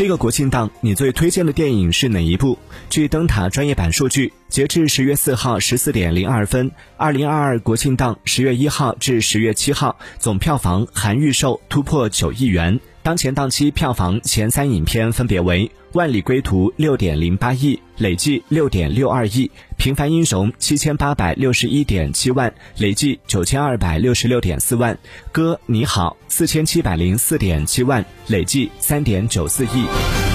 这个国庆档你最推荐的电影是哪一部？据灯塔专业版数据，截至十月四号十四点零二分，二零二二国庆档十月一号至十月七号总票房含预售突破九亿元。当前档期票房前三影片分别为《万里归途》六点零八亿，累计六点六二亿；《平凡英雄》七千八百六十一点七万，累计九千二百六十六点四万；《哥你好》四千七百零四点七万，累计三点九四亿。